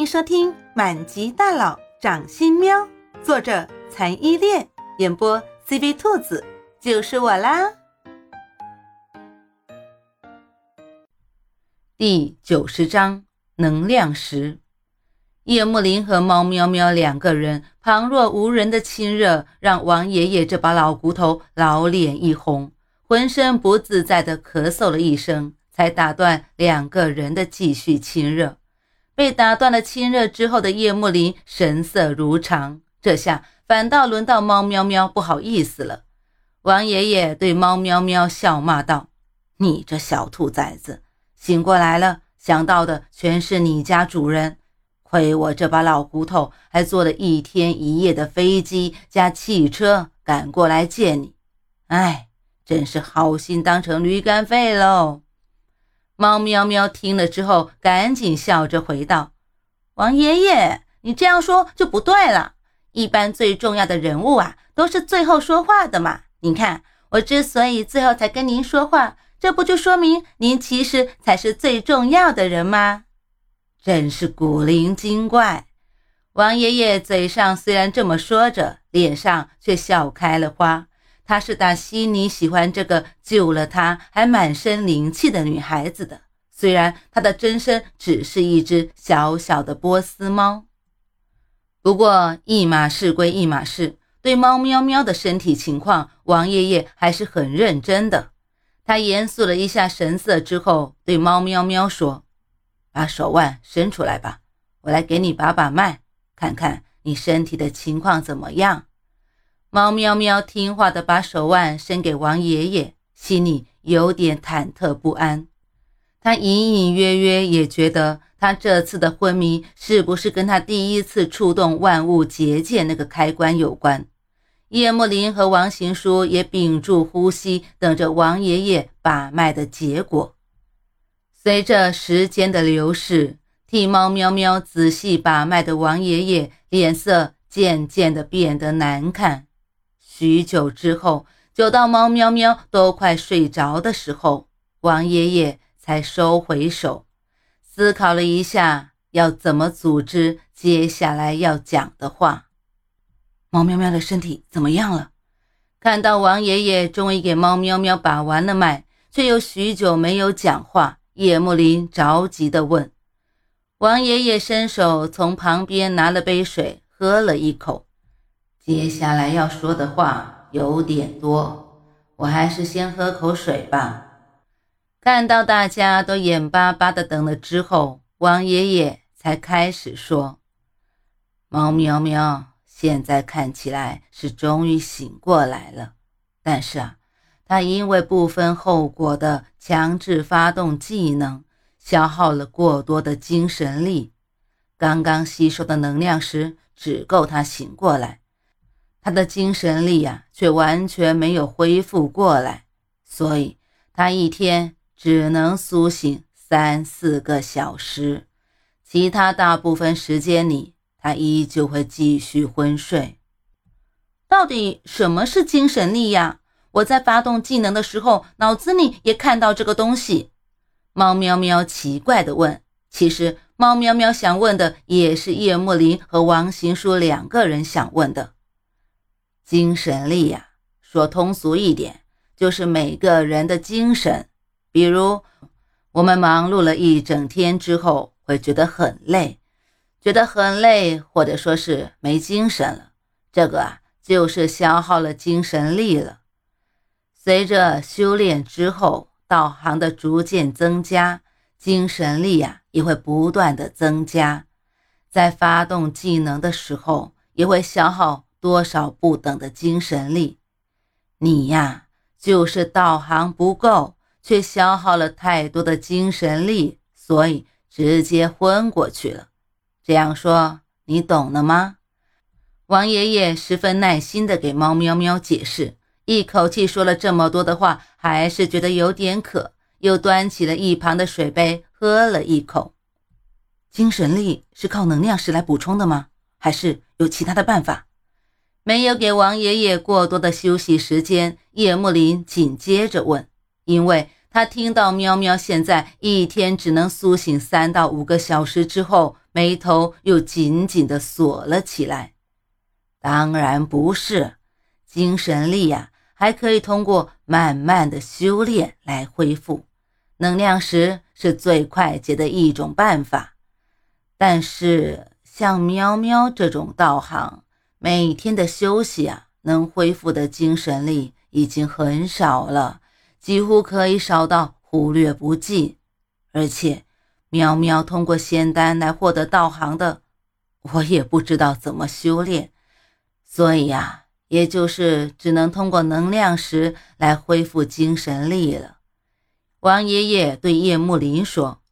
迎收听《满级大佬掌心喵》，作者残依恋，演播 CV 兔子，就是我啦。第九十章能量石。叶幕林和猫喵喵两个人旁若无人的亲热，让王爷爷这把老骨头老脸一红，浑身不自在的咳嗽了一声，才打断两个人的继续亲热。被打断了亲热之后的叶幕林神色如常，这下反倒轮到猫喵喵不好意思了。王爷爷对猫喵喵笑骂道：“你这小兔崽子，醒过来了，想到的全是你家主人。亏我这把老骨头还坐了一天一夜的飞机加汽车赶过来见你，哎，真是好心当成驴肝肺喽。”猫喵喵听了之后，赶紧笑着回道：“王爷爷，你这样说就不对了。一般最重要的人物啊，都是最后说话的嘛。你看，我之所以最后才跟您说话，这不就说明您其实才是最重要的人吗？真是古灵精怪。”王爷爷嘴上虽然这么说着，脸上却笑开了花。他是打心里喜欢这个救了他还满身灵气的女孩子的，虽然她的真身只是一只小小的波斯猫。不过一码事归一码事，对猫喵喵的身体情况，王爷爷还是很认真的。他严肃了一下神色之后，对猫喵喵说：“把手腕伸出来吧，我来给你把把脉，看看你身体的情况怎么样。”猫喵喵听话的把手腕伸给王爷爷，心里有点忐忑不安。他隐隐约约也觉得，他这次的昏迷是不是跟他第一次触动万物结界那个开关有关？叶幕林和王行书也屏住呼吸，等着王爷爷把脉的结果。随着时间的流逝，替猫喵喵仔细把脉的王爷爷脸色渐渐的变得难看。许久之后，久到猫喵喵都快睡着的时候，王爷爷才收回手，思考了一下要怎么组织接下来要讲的话。猫喵喵的身体怎么样了？看到王爷爷终于给猫喵喵把完了脉，却又许久没有讲话，叶幕林着急地问。王爷爷伸手从旁边拿了杯水，喝了一口。接下来要说的话有点多，我还是先喝口水吧。看到大家都眼巴巴的等了之后，王爷爷才开始说：“猫喵喵，现在看起来是终于醒过来了，但是啊，他因为不分后果的强制发动技能，消耗了过多的精神力，刚刚吸收的能量石只够他醒过来。”他的精神力呀，却完全没有恢复过来，所以他一天只能苏醒三四个小时，其他大部分时间里，他依旧会继续昏睡。到底什么是精神力呀？我在发动技能的时候，脑子里也看到这个东西。猫喵喵奇怪地问。其实，猫喵喵想问的也是叶幕林和王行书两个人想问的。精神力呀，说通俗一点，就是每个人的精神。比如，我们忙碌了一整天之后，会觉得很累，觉得很累，或者说是没精神了。这个啊，就是消耗了精神力了。随着修炼之后，道行的逐渐增加，精神力呀也会不断的增加。在发动技能的时候，也会消耗。多少不等的精神力，你呀就是道行不够，却消耗了太多的精神力，所以直接昏过去了。这样说你懂了吗？王爷爷十分耐心地给猫喵喵解释，一口气说了这么多的话，还是觉得有点渴，又端起了一旁的水杯喝了一口。精神力是靠能量石来补充的吗？还是有其他的办法？没有给王爷爷过多的休息时间，叶幕林紧接着问：“因为他听到喵喵现在一天只能苏醒三到五个小时之后，眉头又紧紧地锁了起来。当然不是，精神力呀，还可以通过慢慢的修炼来恢复。能量石是最快捷的一种办法。但是像喵喵这种道行，每天的休息啊，能恢复的精神力已经很少了，几乎可以少到忽略不计。而且，喵喵通过仙丹来获得道行的，我也不知道怎么修炼。所以呀，也就是只能通过能量石来恢复精神力了。王爷爷对叶慕林说：“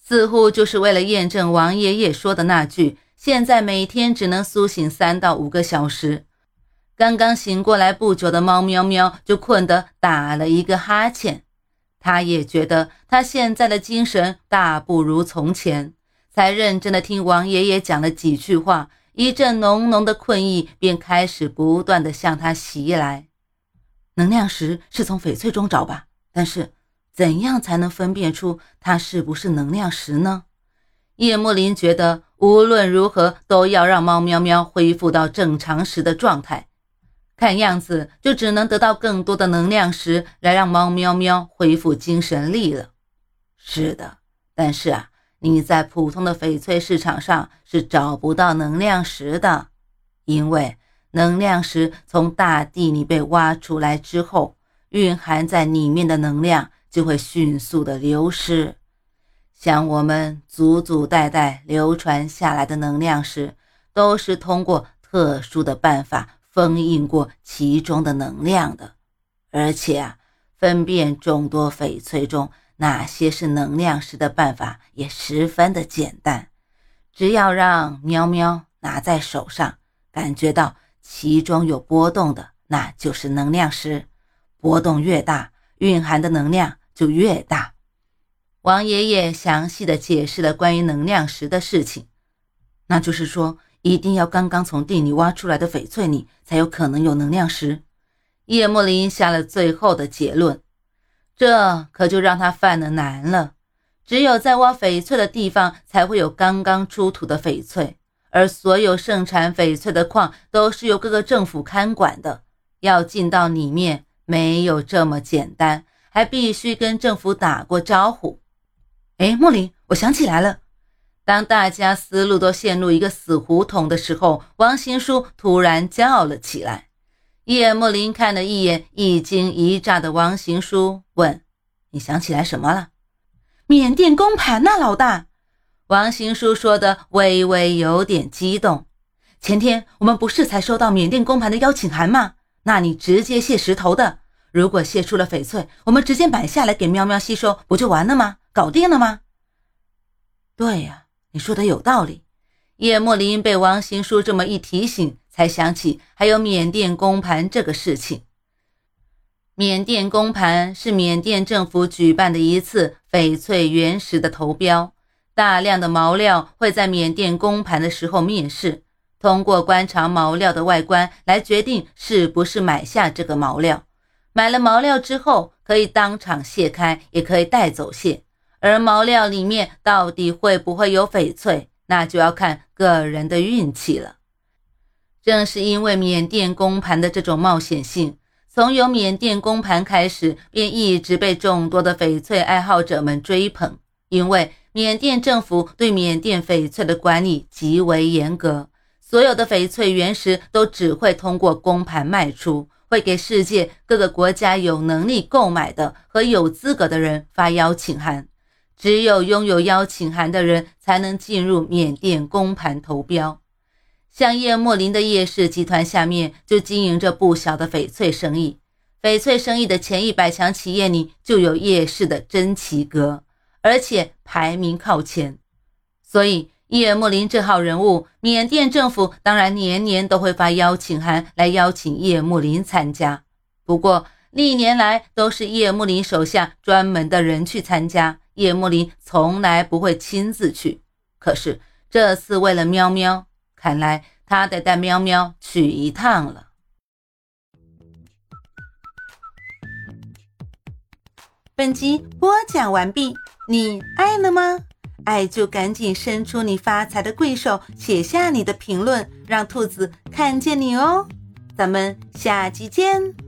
似乎就是为了验证王爷爷说的那句，现在每天只能苏醒三到五个小时。”刚刚醒过来不久的猫喵喵就困得打了一个哈欠。他也觉得他现在的精神大不如从前，才认真的听王爷爷讲了几句话。一阵浓浓的困意便开始不断的向他袭来。能量石是从翡翠中找吧？但是怎样才能分辨出它是不是能量石呢？叶慕林觉得无论如何都要让猫喵喵恢复到正常时的状态。看样子就只能得到更多的能量石来让猫喵喵恢复精神力了。是的，但是啊。你在普通的翡翠市场上是找不到能量石的，因为能量石从大地里被挖出来之后，蕴含在里面的能量就会迅速的流失。像我们祖祖代代流传下来的能量石，都是通过特殊的办法封印过其中的能量的，而且啊，分辨众多翡翠中。哪些是能量石的办法也十分的简单，只要让喵喵拿在手上，感觉到其中有波动的，那就是能量石。波动越大，蕴含的能量就越大。王爷爷详细的解释了关于能量石的事情，那就是说，一定要刚刚从地里挖出来的翡翠里才有可能有能量石。叶莫林下了最后的结论。这可就让他犯了难了。只有在挖翡翠的地方才会有刚刚出土的翡翠，而所有盛产翡翠的矿都是由各个政府看管的。要进到里面没有这么简单，还必须跟政府打过招呼。哎，莫林，我想起来了。当大家思路都陷入一个死胡同的时候，王行书突然叫了起来。叶慕林看了一眼一惊一乍的王行书，问：“你想起来什么了？”缅甸公盘呐，老大。王行书说的微微有点激动。前天我们不是才收到缅甸公盘的邀请函吗？那你直接卸石头的。如果卸出了翡翠，我们直接买下来给喵喵吸收，不就完了吗？搞定了吗？对呀，你说的有道理。叶慕林被王行书这么一提醒。才想起还有缅甸公盘这个事情。缅甸公盘是缅甸政府举办的一次翡翠原石的投标，大量的毛料会在缅甸公盘的时候面世，通过观察毛料的外观来决定是不是买下这个毛料。买了毛料之后，可以当场卸开，也可以带走卸。而毛料里面到底会不会有翡翠，那就要看个人的运气了。正是因为缅甸公盘的这种冒险性，从有缅甸公盘开始，便一直被众多的翡翠爱好者们追捧。因为缅甸政府对缅甸翡翠的管理极为严格，所有的翡翠原石都只会通过公盘卖出，会给世界各个国家有能力购买的和有资格的人发邀请函，只有拥有邀请函的人才能进入缅甸公盘投标。像叶莫林的叶氏集团下面就经营着不小的翡翠生意，翡翠生意的前一百强企业里就有叶氏的珍奇阁，而且排名靠前。所以叶莫林这号人物，缅甸政府当然年年都会发邀请函来邀请叶莫林参加。不过历年来都是叶莫林手下专门的人去参加，叶莫林从来不会亲自去。可是这次为了喵喵。看来他得带喵喵去一趟了。本集播讲完毕，你爱了吗？爱就赶紧伸出你发财的贵手，写下你的评论，让兔子看见你哦。咱们下期见。